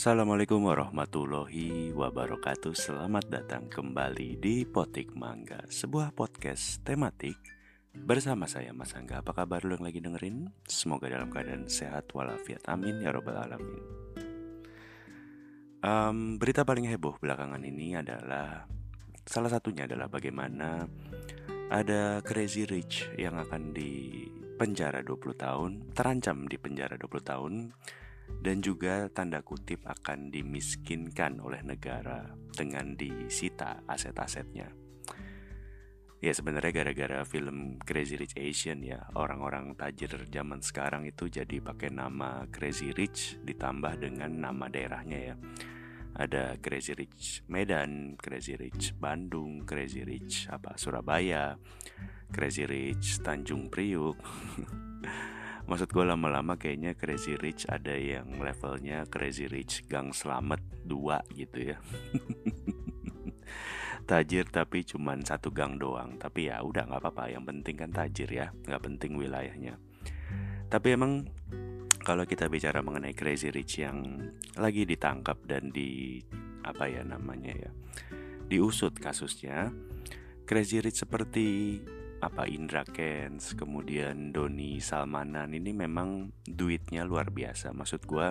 Assalamualaikum warahmatullahi wabarakatuh. Selamat datang kembali di Potik Mangga Sebuah podcast tematik Bersama saya Mas Angga. Apa kabar lu yang lagi dengerin? Semoga dalam keadaan sehat walafiat. Amin ya robbal alamin. Um, Berita paling heboh belakangan ini adalah Salah satunya adalah bagaimana Ada Crazy Rich yang akan di penjara 20 tahun Terancam di penjara 20 tahun dan juga tanda kutip akan dimiskinkan oleh negara dengan disita aset-asetnya. Ya sebenarnya gara-gara film Crazy Rich Asian ya orang-orang tajir zaman sekarang itu jadi pakai nama Crazy Rich ditambah dengan nama daerahnya ya. Ada Crazy Rich Medan, Crazy Rich Bandung, Crazy Rich apa Surabaya, Crazy Rich Tanjung Priuk. Maksud gue lama-lama kayaknya Crazy Rich ada yang levelnya Crazy Rich Gang Selamat 2 gitu ya. Tajir tapi cuman satu gang doang. Tapi ya udah gak apa-apa. Yang penting kan tajir ya. Gak penting wilayahnya. Tapi emang kalau kita bicara mengenai Crazy Rich yang lagi ditangkap dan di apa ya namanya ya diusut kasusnya Crazy Rich seperti apa Indra Kens, kemudian Doni Salmanan ini memang duitnya luar biasa. Maksud gue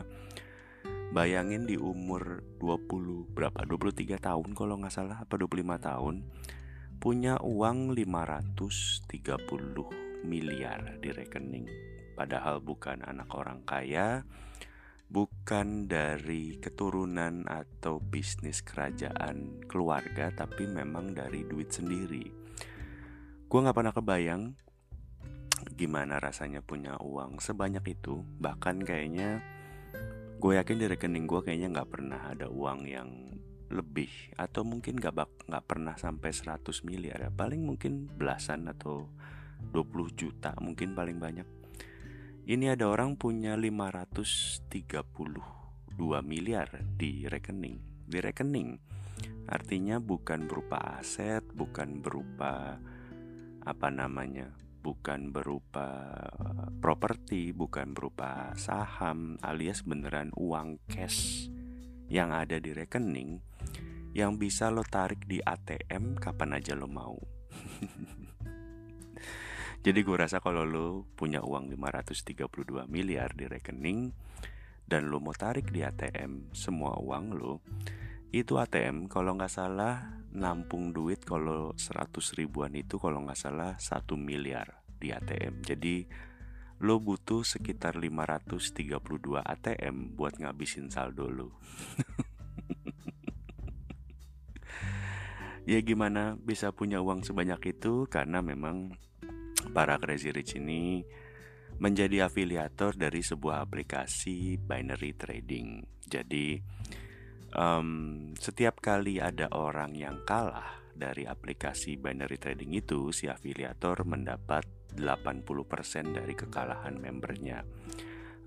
bayangin di umur 20 berapa 23 tahun kalau nggak salah apa 25 tahun punya uang 530 miliar di rekening padahal bukan anak orang kaya bukan dari keturunan atau bisnis kerajaan keluarga tapi memang dari duit sendiri Gue gak pernah kebayang gimana rasanya punya uang sebanyak itu. Bahkan kayaknya gue yakin di rekening gue kayaknya gak pernah ada uang yang lebih atau mungkin gak, bak, gak pernah sampai 100 miliar ya. Paling mungkin belasan atau 20 juta mungkin paling banyak. Ini ada orang punya 532 miliar di rekening. Di rekening artinya bukan berupa aset bukan berupa apa namanya bukan berupa properti, bukan berupa saham, alias beneran uang cash yang ada di rekening yang bisa lo tarik di ATM kapan aja lo mau. Jadi gue rasa kalau lo punya uang 532 miliar di rekening dan lo mau tarik di ATM semua uang lo, itu ATM kalau nggak salah nampung duit kalau 100 ribuan itu kalau nggak salah 1 miliar di ATM. Jadi lo butuh sekitar 532 ATM buat ngabisin saldo lo. ya gimana bisa punya uang sebanyak itu karena memang para crazy rich ini menjadi afiliator dari sebuah aplikasi binary trading. Jadi um, setiap kali ada orang yang kalah dari aplikasi binary trading itu, si afiliator mendapat 80% dari kekalahan membernya.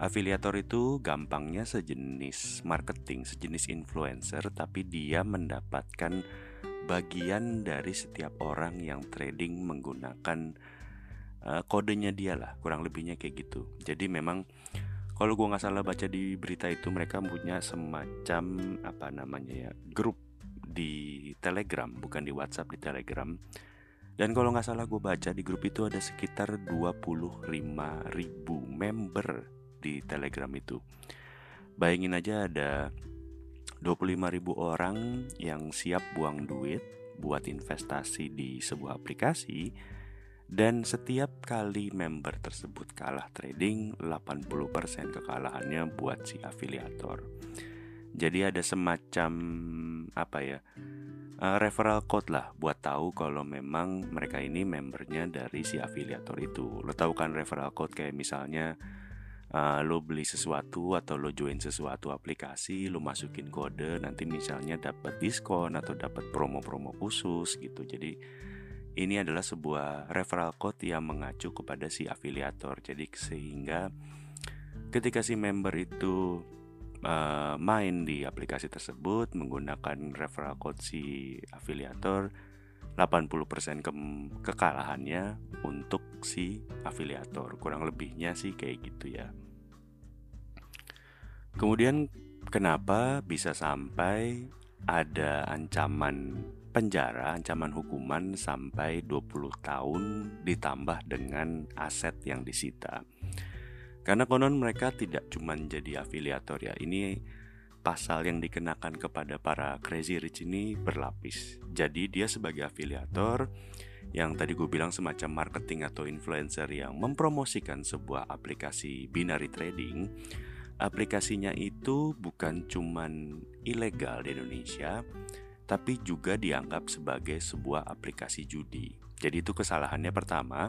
Afiliator itu gampangnya sejenis marketing, sejenis influencer, tapi dia mendapatkan bagian dari setiap orang yang trading menggunakan uh, kodenya dia lah, kurang lebihnya kayak gitu. Jadi memang kalau gue nggak salah baca di berita itu mereka punya semacam apa namanya ya grup di Telegram bukan di WhatsApp di Telegram. Dan kalau nggak salah gue baca di grup itu ada sekitar 25 ribu member di Telegram itu. Bayangin aja ada 25 ribu orang yang siap buang duit buat investasi di sebuah aplikasi dan setiap kali member tersebut kalah trading, 80% kekalahannya buat si afiliator. Jadi ada semacam apa ya? Uh, referral code lah buat tahu kalau memang mereka ini membernya dari si afiliator itu. Lo tahu kan referral code kayak misalnya uh, lo beli sesuatu atau lo join sesuatu aplikasi, lo masukin kode, nanti misalnya dapat diskon atau dapat promo-promo khusus gitu. Jadi ini adalah sebuah referral code yang mengacu kepada si afiliator. Jadi sehingga ketika si member itu uh, main di aplikasi tersebut menggunakan referral code si afiliator 80% ke kekalahannya untuk si afiliator. Kurang lebihnya sih kayak gitu ya. Kemudian kenapa bisa sampai ada ancaman penjara, ancaman hukuman sampai 20 tahun ditambah dengan aset yang disita. Karena konon mereka tidak cuma jadi afiliator ya. Ini pasal yang dikenakan kepada para crazy rich ini berlapis. Jadi dia sebagai afiliator yang tadi gue bilang semacam marketing atau influencer yang mempromosikan sebuah aplikasi binary trading. Aplikasinya itu bukan cuman ilegal di Indonesia, tapi juga dianggap sebagai sebuah aplikasi judi. Jadi itu kesalahannya pertama,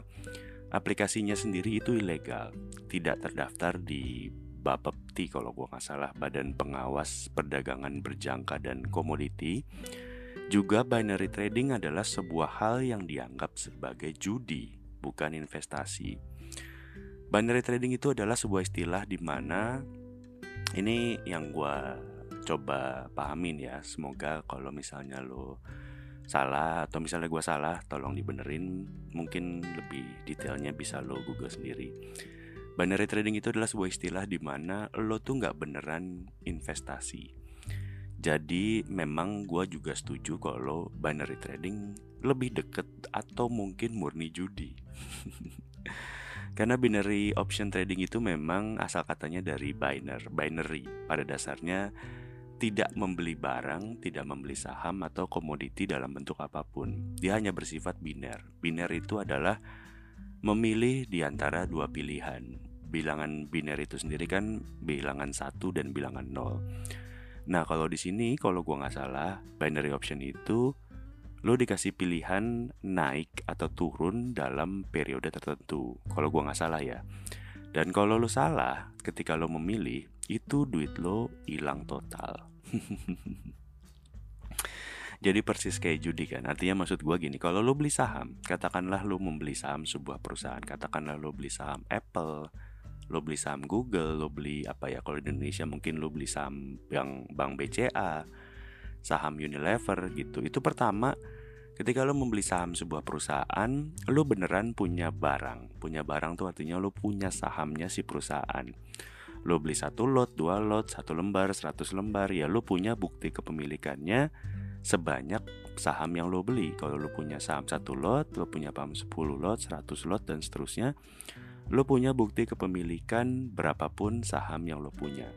aplikasinya sendiri itu ilegal, tidak terdaftar di Bapepti kalau gue nggak salah, Badan Pengawas Perdagangan Berjangka dan Komoditi. Juga binary trading adalah sebuah hal yang dianggap sebagai judi, bukan investasi. Binary trading itu adalah sebuah istilah di mana ini yang gue coba pahamin ya semoga kalau misalnya lo salah atau misalnya gue salah tolong dibenerin. Mungkin lebih detailnya bisa lo google sendiri. Binary trading itu adalah sebuah istilah di mana lo tuh nggak beneran investasi. Jadi memang gue juga setuju kalau binary trading lebih deket atau mungkin murni judi. Karena binary option trading itu memang asal katanya dari biner, binary. Pada dasarnya tidak membeli barang, tidak membeli saham atau komoditi dalam bentuk apa pun. Dia hanya bersifat biner. Biner itu adalah memilih di antara dua pilihan. Bilangan biner itu sendiri kan bilangan satu dan bilangan nol. Nah kalau di sini kalau gua nggak salah binary option itu lo dikasih pilihan naik atau turun dalam periode tertentu. Kalau gua nggak salah ya. Dan kalau lo salah ketika lo memilih itu duit lo hilang total. Jadi persis kayak judi kan Artinya maksud gue gini Kalau lo beli saham Katakanlah lo membeli saham sebuah perusahaan Katakanlah lo beli saham Apple Lo beli saham Google Lo beli apa ya Kalau di Indonesia mungkin lo beli saham yang Bank BCA Saham Unilever gitu. Itu pertama Ketika lo membeli saham sebuah perusahaan Lo beneran punya barang. Punya barang tuh artinya lo punya sahamnya si perusahaan lo beli satu lot, dua lot, satu lembar, seratus lembar, ya lo punya bukti kepemilikannya sebanyak saham yang lo beli. Kalau lo punya saham satu lot, lo punya paham 10 lot, 100 lot dan seterusnya, lo punya bukti kepemilikan berapapun saham yang lo punya.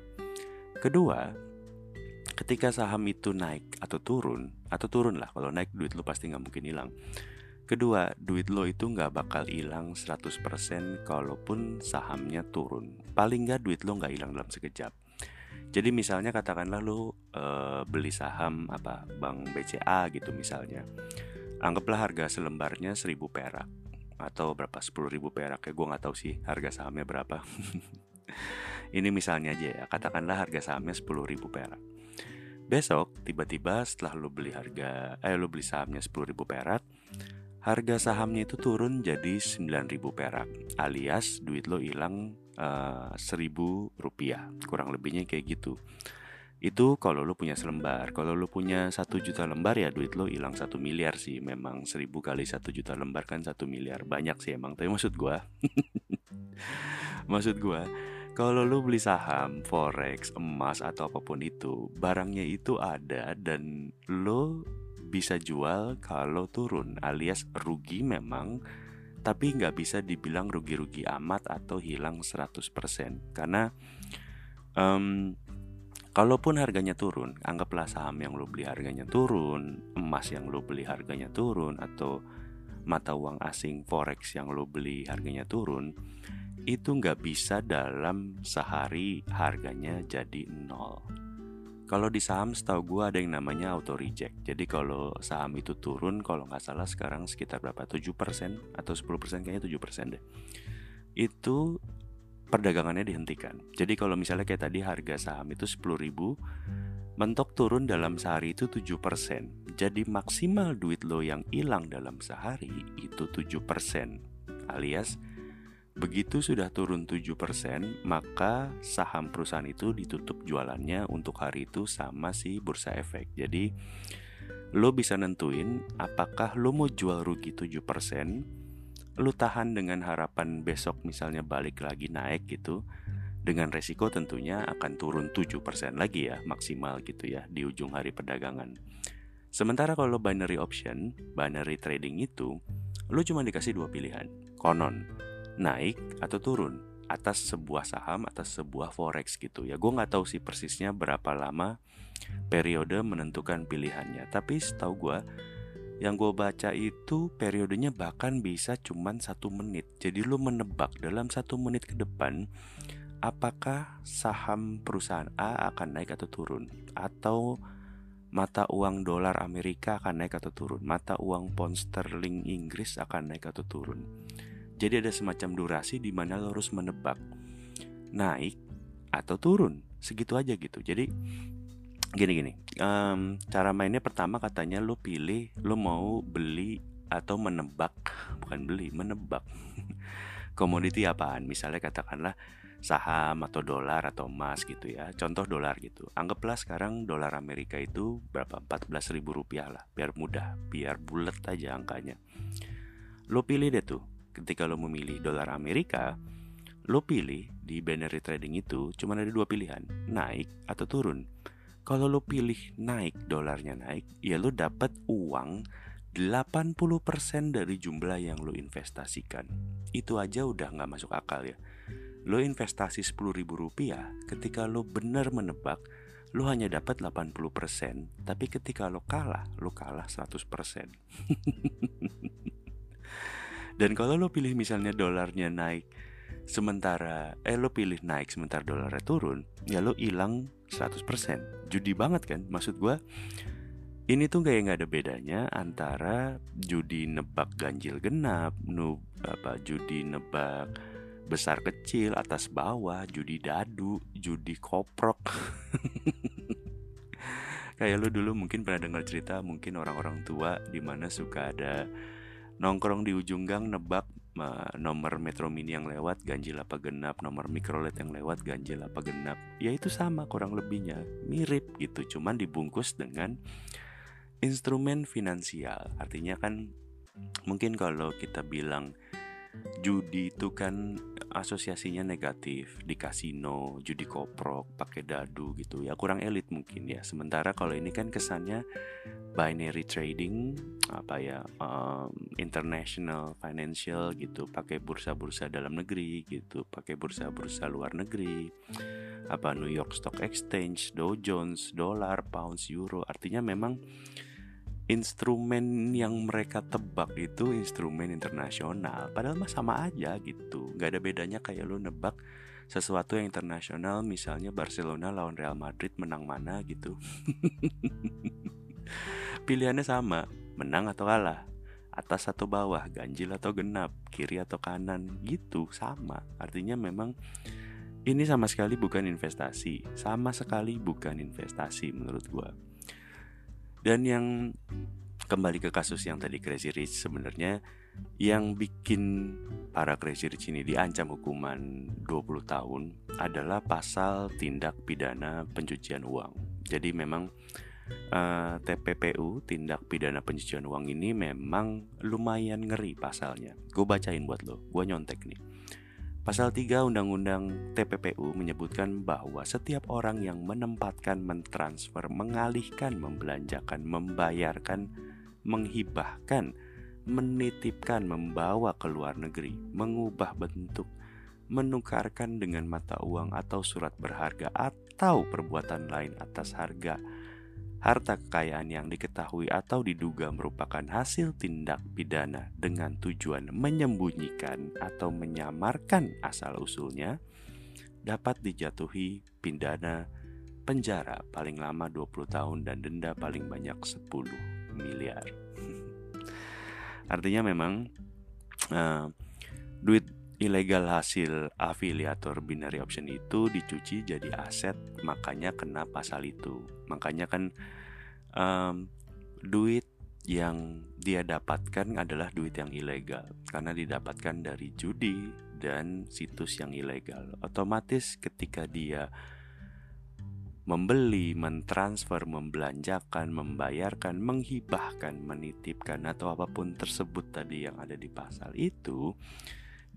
Kedua, ketika saham itu naik atau turun, atau turun lah, kalau naik duit lo pasti nggak mungkin hilang Kedua, duit lo itu nggak bakal hilang 100% kalaupun sahamnya turun. Paling nggak duit lo nggak hilang dalam sekejap. Jadi misalnya katakanlah lo e, beli saham apa bank BCA gitu misalnya. Anggaplah harga selembarnya 1000 perak atau berapa 10.000 perak ya gue nggak tahu sih harga sahamnya berapa. Ini misalnya aja ya, katakanlah harga sahamnya 10.000 perak. Besok tiba-tiba setelah lo beli harga eh lo beli sahamnya 10.000 perak, harga sahamnya itu turun jadi 9000 perak alias duit lo hilang uh, eh, 1000 rupiah kurang lebihnya kayak gitu. Itu kalau lo punya selembar kalau lo punya satu juta lembar ya duit lo hilang satu miliar sih. Memang seribu kali satu juta lembar kan satu miliar banyak sih emang tapi maksud gue maksud gue kalau lo beli saham, forex, emas atau apa pun itu, barangnya itu ada dan lo bisa jual kalau turun alias rugi memang tapi nggak bisa dibilang rugi-rugi amat atau hilang 100% karena um, kalaupun harganya turun anggaplah saham yang lo beli harganya turun emas yang lo beli harganya turun atau mata uang asing forex yang lo beli harganya turun itu nggak bisa dalam sehari harganya jadi nol kalau di saham setahu gue ada yang namanya auto reject. Jadi kalau saham itu turun, kalau nggak salah sekarang sekitar berapa? 7% atau 10% kayaknya 7% deh. Itu perdagangannya dihentikan. Jadi kalau misalnya kayak tadi harga saham itu 10 ribu, mentok turun dalam sehari itu 7%. Jadi maksimal duit lo yang hilang dalam sehari itu 7%. Alias Begitu sudah turun 7%, maka saham perusahaan itu ditutup jualannya untuk hari itu sama si bursa efek. Jadi lo bisa nentuin apakah lo mau jual rugi 7%, lo tahan dengan harapan besok misalnya balik lagi naik gitu. dengan resiko tentunya akan turun 7% lagi ya maksimal gitu ya di ujung hari perdagangan. Sementara kalau binary option, binary trading itu lu cuma dikasih dua pilihan, konon naik atau turun atas sebuah saham atas sebuah forex gitu ya. Gue nggak tahu sih persisnya berapa lama periode menentukan pilihannya, tapi setahu gue yang gue baca itu periodenya bahkan bisa cuman satu menit. Jadi lu menebak dalam satu menit ke depan apakah saham perusahaan A akan naik atau turun atau mata uang dolar Amerika akan naik atau turun, mata uang pound sterling Inggris akan naik atau turun. Jadi ada semacam durasi di mana lo harus menebak naik atau turun, segitu aja gitu. Jadi gini gini. Um, cara mainnya pertama katanya lo pilih lo mau beli atau menebak. Bukan beli menebak. Komoditi apaan? Misalnya katakanlah saham atau dolar atau emas gitu ya. Contoh dolar gitu. Anggaplah sekarang dolar Amerika itu berapa? 14 ribu rupiah lah. Biar mudah biar bulat aja angkanya. Lo pilih deh tuh ketika lo memilih dolar Amerika lo pilih di binary trading itu cuma ada dua pilihan naik atau turun kalau lo pilih naik, dolarnya naik, ya lo dapat uang 80% dari jumlah yang lo investasikan. Itu aja udah nggak masuk akal ya. Lo investasi 10 ribu rupiah, ketika lo bener menebak, lo hanya dapat 80%, tapi ketika lo kalah, lo kalah 100%. Dan kalau lo pilih misalnya dolarnya naik, sementara eh lo pilih naik sementara dolarnya turun ya lo hilang 100% judi banget kan? Maksud gue ini tuh kayak nggak ada bedanya antara judi nebak ganjil genap nub apa judi nebak besar kecil atas bawah judi dadu judi koprok. Kayak lo dulu mungkin pernah dengar cerita mungkin orang-orang tua di mana suka ada nongkrong di ujung gang nebak nomor Metro Mini yang lewat ganjil apa genap, nomor mikrolet yang lewat ganjil apa genap. Ya itu sama kurang lebihnya, mirip gitu, cuman dibungkus dengan instrumen finansial. Artinya kan mungkin kalau kita bilang judi itu kan asosiasinya negatif di kasino, judi koprok, pakai dadu gitu ya kurang elit mungkin ya. Sementara kalau ini kan kesannya binary trading apa ya um, international financial gitu, pakai bursa-bursa dalam negeri gitu, pakai bursa-bursa luar negeri, apa New York Stock Exchange, Dow Jones, dolar, pounds, euro. Artinya memang instrumen yang mereka tebak itu instrumen internasional. Padahal mah sama aja gitu. Nggak ada bedanya kayak lo nebak sesuatu yang internasional misalnya Barcelona lawan Real Madrid menang mana gitu. Pilihannya sama menang atau kalah. Atas atau bawah ganjil atau genap kiri atau kanan gitu sama. Artinya memang ini sama sekali bukan investasi. Sama sekali bukan investasi menurut gua dan yang kembali ke kasus yang tadi Crazy Rich sebenarnya yang bikin para Crazy Rich ini diancam hukuman 20 tahun adalah pasal tindak pidana pencucian uang. Jadi memang uh, eh, TPPU tindak pidana pencucian uang ini memang lumayan ngeri pasalnya. Gue bacain buat lo, gue nyontek nih. Pasal 3 Undang-Undang TPPU menyebutkan bahwa setiap orang yang menempatkan, mentransfer, mengalihkan, membelanjakan, membayarkan, menghibahkan, menitipkan, membawa ke luar negeri, mengubah bentuk, menukarkan dengan mata uang atau surat berharga atau perbuatan lain atas harga harta kekayaan yang diketahui atau diduga merupakan hasil tindak pidana dengan tujuan menyembunyikan atau menyamarkan asal-usulnya dapat dijatuhi pidana penjara paling lama 20 tahun dan denda paling banyak 10 miliar. Artinya memang uh, duit ilegal hasil afiliator binary option itu dicuci jadi aset makanya kena pasal itu. Makanya kan um, duit yang dia dapatkan adalah duit yang ilegal karena didapatkan dari judi dan situs yang ilegal. Otomatis ketika dia membeli, mentransfer, membelanjakan, membayarkan, menghibahkan, menitipkan atau apa pun tersebut tadi yang ada di pasal itu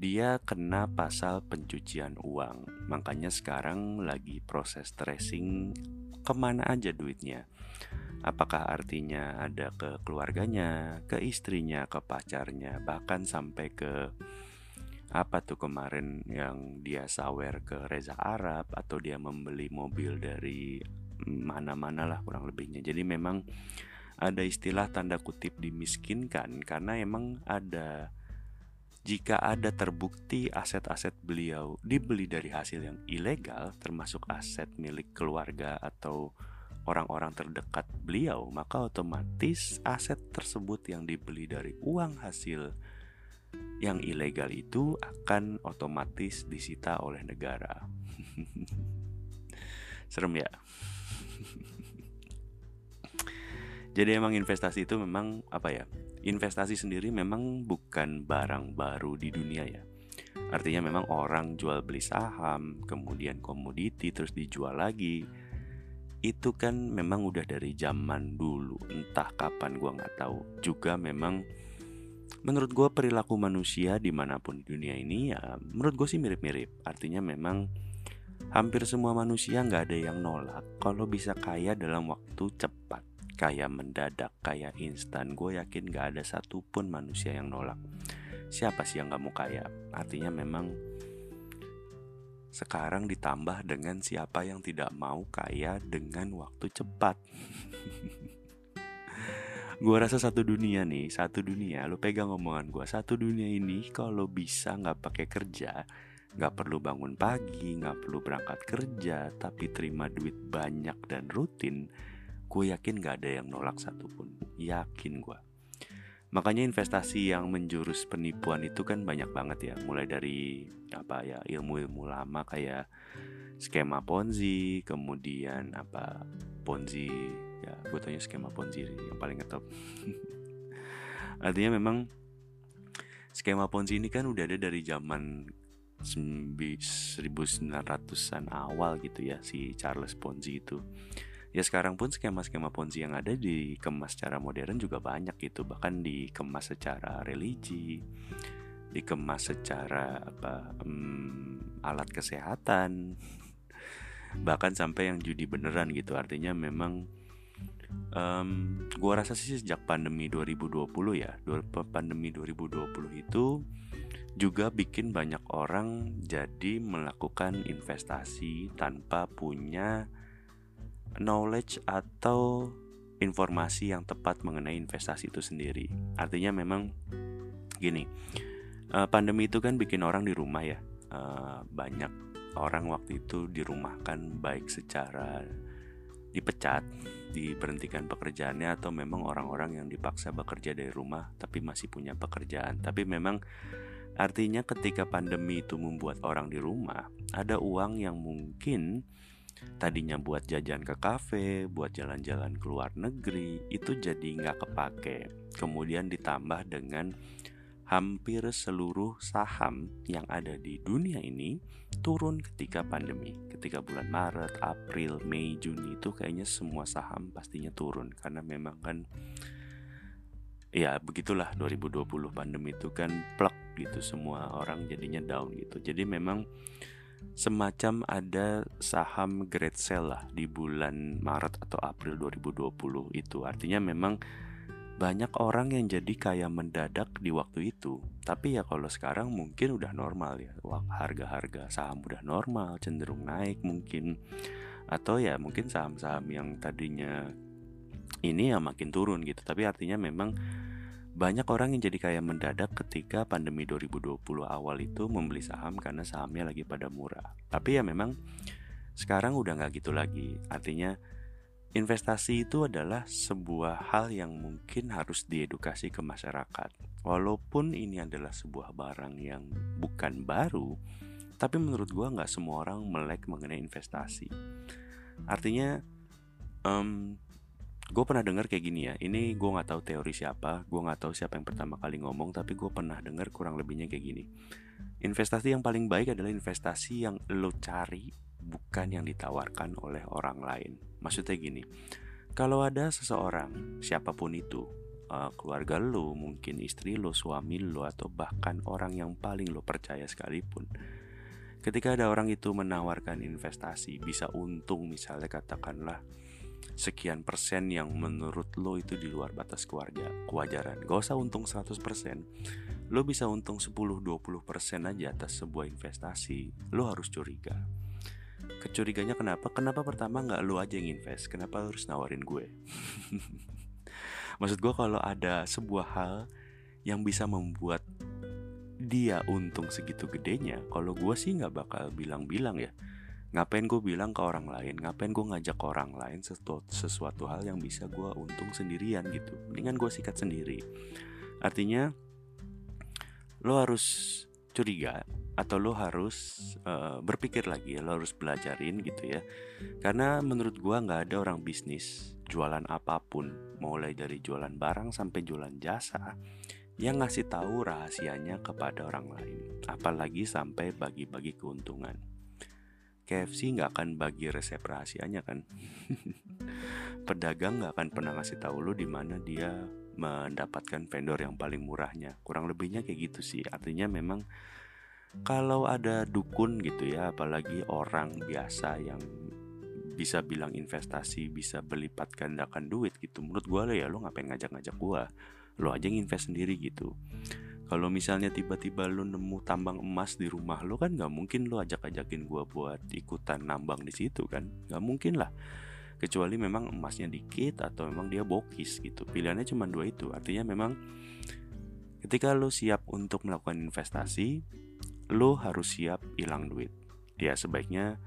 dia kena pasal pencucian uang. Makanya sekarang lagi proses tracing ke mana aja duitnya. Apakah artinya ada ke keluarganya, ke istrinya, ke pacarnya, bahkan sampai ke apa tuh kemarin yang dia sawer ke Reza Arab atau dia membeli mobil dari mana-mana lah kurang lebihnya. Jadi memang ada istilah tanda kutip dimiskinkan karena emang ada jika ada terbukti aset-aset beliau dibeli dari hasil yang ilegal, termasuk aset milik keluarga atau orang-orang terdekat beliau, maka otomatis aset tersebut yang dibeli dari uang hasil yang ilegal itu akan otomatis disita oleh negara. Serem ya. Jadi emang investasi itu memang apa ya? Investasi sendiri memang bukan barang baru di dunia ya. Artinya memang orang jual beli saham, kemudian komoditi terus dijual lagi. Itu kan memang udah dari zaman dulu, entah kapan gua nggak tahu. Juga memang menurut gue perilaku manusia di mana pun di dunia ini ya menurut gue sih mirip-mirip. Artinya memang hampir semua manusia nggak ada yang nolak kalau bisa kaya dalam waktu cepat kayak mendadak, kayak instan, gue yakin gak ada satupun manusia yang nolak. Siapa sih yang gak mau kaya? Artinya memang sekarang ditambah dengan siapa yang tidak mau kaya dengan waktu cepat. gue rasa satu dunia nih, satu dunia, lo pegang omongan gue, satu dunia ini kalau bisa nggak pakai kerja, nggak perlu bangun pagi, nggak perlu berangkat kerja, tapi terima duit banyak dan rutin, gue yakin gak ada yang nolak satupun. Yakin gue makanya investasi yang menjurus penipuan itu kan banyak banget ya. Mulai dari apa ya ilmu-ilmu lama kayak skema ponzi kemudian apa ponzi ya gue tanya skema ponzi yang paling ngetop. Artinya memang skema ponzi ini kan udah ada dari zaman 1900-an awal gitu ya si Charles Ponzi itu ya sekarang pun skema-skema ponzi yang ada dikemas secara modern juga banyak gitu. Bahkan dikemas secara religi dikemas secara apa um, alat kesehatan bahkan sampai yang judi beneran gitu. Artinya memang um, gua rasa sih sejak pandemi 2020 ya pandemi 2020 itu juga bikin banyak orang jadi melakukan investasi tanpa punya knowledge atau informasi yang tepat mengenai investasi itu sendiri. Artinya memang gini, uh, pandemi itu kan bikin orang di rumah ya. Uh, banyak orang waktu itu dirumahkan baik secara dipecat, diberhentikan pekerjaannya atau memang orang-orang yang dipaksa bekerja dari rumah tapi masih punya pekerjaan. Tapi memang artinya ketika pandemi itu membuat orang di rumah, ada uang yang mungkin tadinya buat jajan ke kafe, buat jalan-jalan ke luar negeri, itu jadi nggak kepake. Kemudian ditambah dengan hampir seluruh saham yang ada di dunia ini turun ketika pandemi. Ketika bulan Maret, April, Mei, Juni itu kayaknya semua saham pastinya turun karena memang kan ya begitulah 2020 pandemi itu kan plek gitu semua orang jadinya down gitu. Jadi memang semacam ada saham great sale lah di bulan Maret atau April 2020 itu. Artinya memang banyak orang yang jadi kayak mendadak di waktu itu. Tapi ya kalau sekarang mungkin udah normal ya. Harga-harga saham udah normal, cenderung naik mungkin. Atau ya mungkin saham-saham yang tadinya ini ya makin turun gitu. Tapi artinya memang banyak orang yang jadi kaya mendadak ketika pandemi 2020 awal itu membeli saham karena sahamnya lagi pada murah. Tapi ya memang sekarang udah nggak gitu lagi. Artinya investasi itu adalah sebuah hal yang mungkin harus diedukasi ke masyarakat. Walaupun ini adalah sebuah barang yang bukan baru, tapi menurut gua nggak semua orang melek mengenai investasi. Artinya um, gue pernah dengar kayak gini ya ini gue nggak tahu teori siapa gue nggak tahu siapa yang pertama kali ngomong tapi gue pernah dengar kurang lebihnya kayak gini investasi yang paling baik adalah investasi yang lo cari bukan yang ditawarkan oleh orang lain maksudnya gini kalau ada seseorang siapa pun itu uh, keluarga lo, mungkin istri lo, suami lo, atau bahkan orang yang paling lo percaya sekalipun. Ketika ada orang itu menawarkan investasi, bisa untung misalnya katakanlah sekian persen yang menurut lo itu di luar batas keluarga, kewajaran. Gak usah untung 100%, lo bisa untung 10-20% aja atas sebuah investasi, lo harus curiga Kecuriganya kenapa? Kenapa pertama nggak lu aja yang invest? Kenapa harus nawarin gue? Maksud gue kalau ada sebuah hal yang bisa membuat dia untung segitu gedenya, kalau gue sih nggak bakal bilang-bilang ya. Ngapain gue bilang ke orang lain? Ngapain gue ngajak ke orang lain sesuatu, sesuatu hal yang bisa gue untung sendirian gitu? Mendingan gue sikat sendiri. Artinya lo harus curiga atau lo harus uh, berpikir lagi lo harus belajarin gitu ya karena menurut gua nggak ada orang bisnis jualan apa pun mulai dari jualan barang sampai jualan jasa yang ngasih tahu rahasianya kepada orang lain apalagi sampai bagi-bagi keuntungan KFC nggak akan bagi resep rahasianya kan? Pedagang nggak akan pernah ngasih tahu lo di mana dia mendapatkan vendor yang paling murahnya. Kurang lebihnya kayak gitu sih. Artinya memang kalau ada dukun gitu ya apalagi orang biasa yang bisa bilang investasi bisa berlipat gandakan duit gitu menurut gue lo ya lo ngapain ngajak-ngajak gue lo aja yang invest sendiri gitu kalau misalnya tiba-tiba lo nemu tambang emas di rumah lo kan nggak mungkin lo ajak-ajakin gue buat ikutan nambang di situ kan? Nggak mungkin lah. Kecuali memang emasnya dikit atau memang dia bokis gitu. Pilihannya cuma dua itu. Artinya memang ketika lo siap untuk melakukan investasi lo harus siap hilang duit. Ya sebaiknya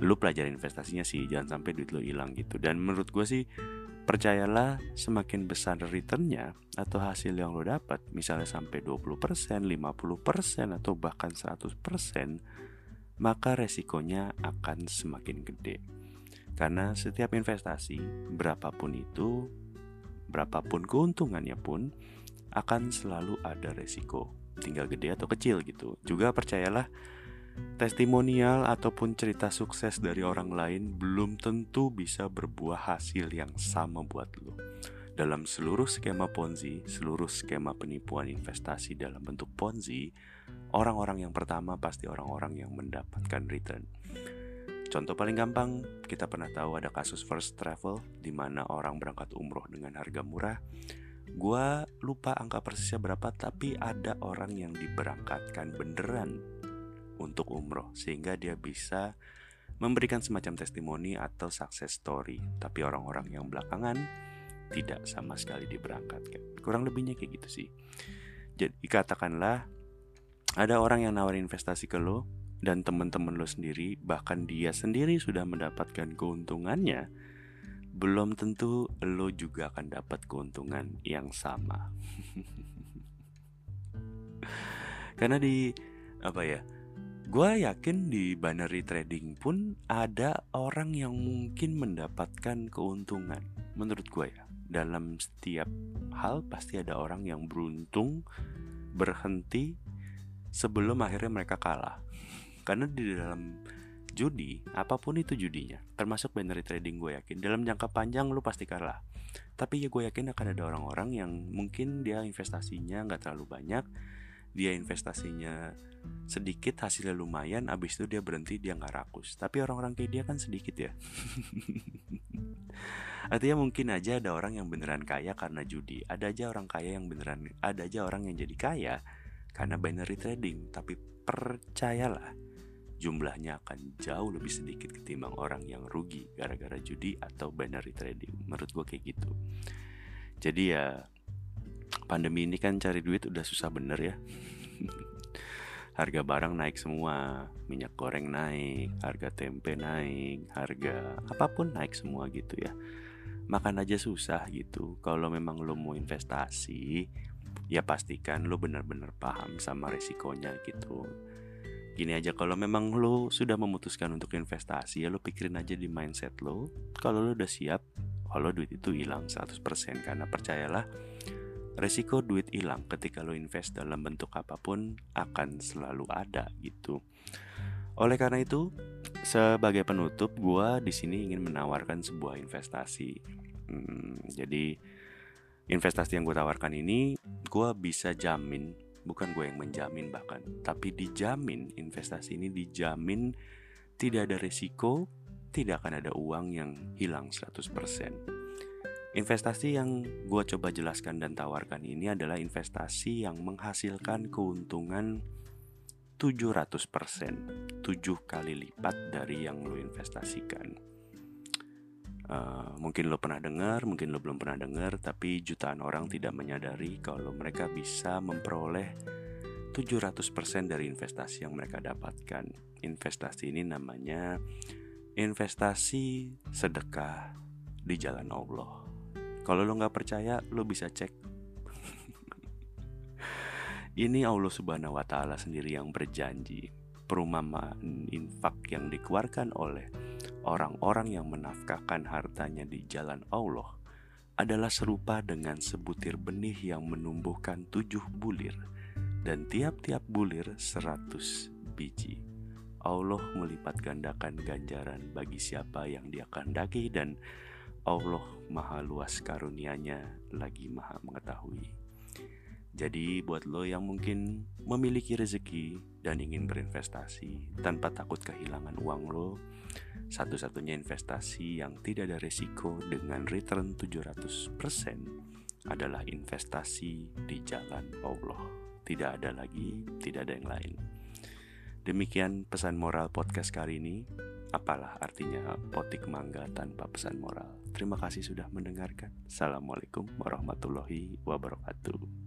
lo pelajari investasinya sih. Jangan sampai duit lo hilang gitu. Dan menurut gue sih percayalah semakin besar returnnya atau hasil yang lo dapat misalnya sampai 20%, 50% atau bahkan 100% maka resikonya akan semakin gede karena setiap investasi berapapun itu berapapun keuntungannya pun akan selalu ada resiko tinggal gede atau kecil gitu. Juga percayalah testimonial ataupun cerita sukses dari orang lain belum tentu bisa berbuah hasil yang sama buat lo. Dalam seluruh skema Ponzi, seluruh skema penipuan investasi dalam bentuk Ponzi, orang-orang yang pertama pasti orang-orang yang mendapatkan return. Contoh paling gampang, kita pernah tahu ada kasus first travel di mana orang berangkat umroh dengan harga murah, Gua lupa angka persisnya berapa tapi ada orang yang diberangkatkan beneran untuk umroh sehingga dia bisa memberikan semacam testimoni atau success story tapi orang-orang yang belakangan tidak sama sekali diberangkatkan kurang lebihnya kayak gitu sih jadi katakanlah ada orang yang nawarin investasi ke lo dan teman-teman lo sendiri bahkan dia sendiri sudah mendapatkan keuntungannya belum tentu lo juga akan dapat keuntungan yang sama. Karena di apa ya? Gue yakin di binary trading pun ada orang yang mungkin mendapatkan keuntungan. Menurut gue ya, dalam setiap hal pasti ada orang yang beruntung berhenti sebelum akhirnya mereka kalah. Karena di dalam judi, apa pun itu judinya, termasuk binary trading gue yakin dalam jangka panjang lu pasti kalah. Tapi ya gue yakin akan ada orang-orang yang mungkin dia investasinya nggak terlalu banyak, dia investasinya sedikit hasilnya lumayan, abis itu dia berhenti dia nggak rakus. Tapi orang-orang kayak dia kan sedikit ya. Artinya mungkin aja ada orang yang beneran kaya karena judi, ada aja orang kaya yang beneran, ada aja orang yang jadi kaya karena binary trading. Tapi percayalah, jumlahnya akan jauh lebih sedikit ketimbang orang yang rugi gara-gara judi atau binary trading. Menurut gue kayak gitu. Jadi ya pandemi ini kan cari duit udah susah bener ya. harga barang naik semua, minyak goreng naik, harga tempe naik, harga apa pun naik semua gitu ya. Makan aja susah gitu. Kalau memang lo mau investasi, ya pastikan lo bener-bener paham sama resikonya gitu Gini aja kalau memang lo sudah memutuskan untuk investasi ya lo pikirin aja di mindset lo Kalau lo udah siap kalau duit itu hilang 100% Karena percayalah resiko duit hilang ketika lo invest dalam bentuk apa pun akan selalu ada gitu oleh karena itu, sebagai penutup, gue di sini ingin menawarkan sebuah investasi. Hmm, jadi, investasi yang gue tawarkan ini gue bisa jamin bukan gue yang menjamin bahkan tapi dijamin investasi ini dijamin tidak ada resiko tidak akan ada uang yang hilang 100% Investasi yang gue coba jelaskan dan tawarkan ini adalah investasi yang menghasilkan keuntungan 700% 7 kali lipat dari yang lo investasikan. Uh, Mungkin lo pernah dengar, mungkin lo belum pernah dengar Tapi jutaan orang tidak menyadari kalau mereka bisa memperoleh 700% dari investasi yang mereka dapatkan. Investasi ini namanya investasi sedekah di jalan Allah kalau lo nggak percaya, lo bisa cek. Ini Allah Subhanahu wa Ta'ala sendiri yang berjanji, perumpamaan infak yang dikeluarkan oleh orang-orang yang menafkahkan hartanya di jalan Allah adalah serupa dengan sebutir benih yang menumbuhkan tujuh bulir dan tiap-tiap bulir seratus biji. Allah melipat gandakan ganjaran bagi siapa yang dia kehendaki dan Allah maha luas karunianya lagi maha mengetahui. Jadi buat lo yang mungkin memiliki rezeki dan ingin berinvestasi tanpa takut kehilangan uang lo, satu-satunya investasi yang tidak ada risiko dengan return 700% adalah investasi di jalan Allah. Tidak ada lagi, tidak ada yang lain. Demikian pesan moral podcast kali ini. Apalah artinya potik mangga tanpa pesan moral. Terima kasih sudah mendengarkan. Assalamualaikum warahmatullahi wabarakatuh.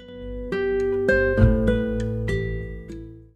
thank you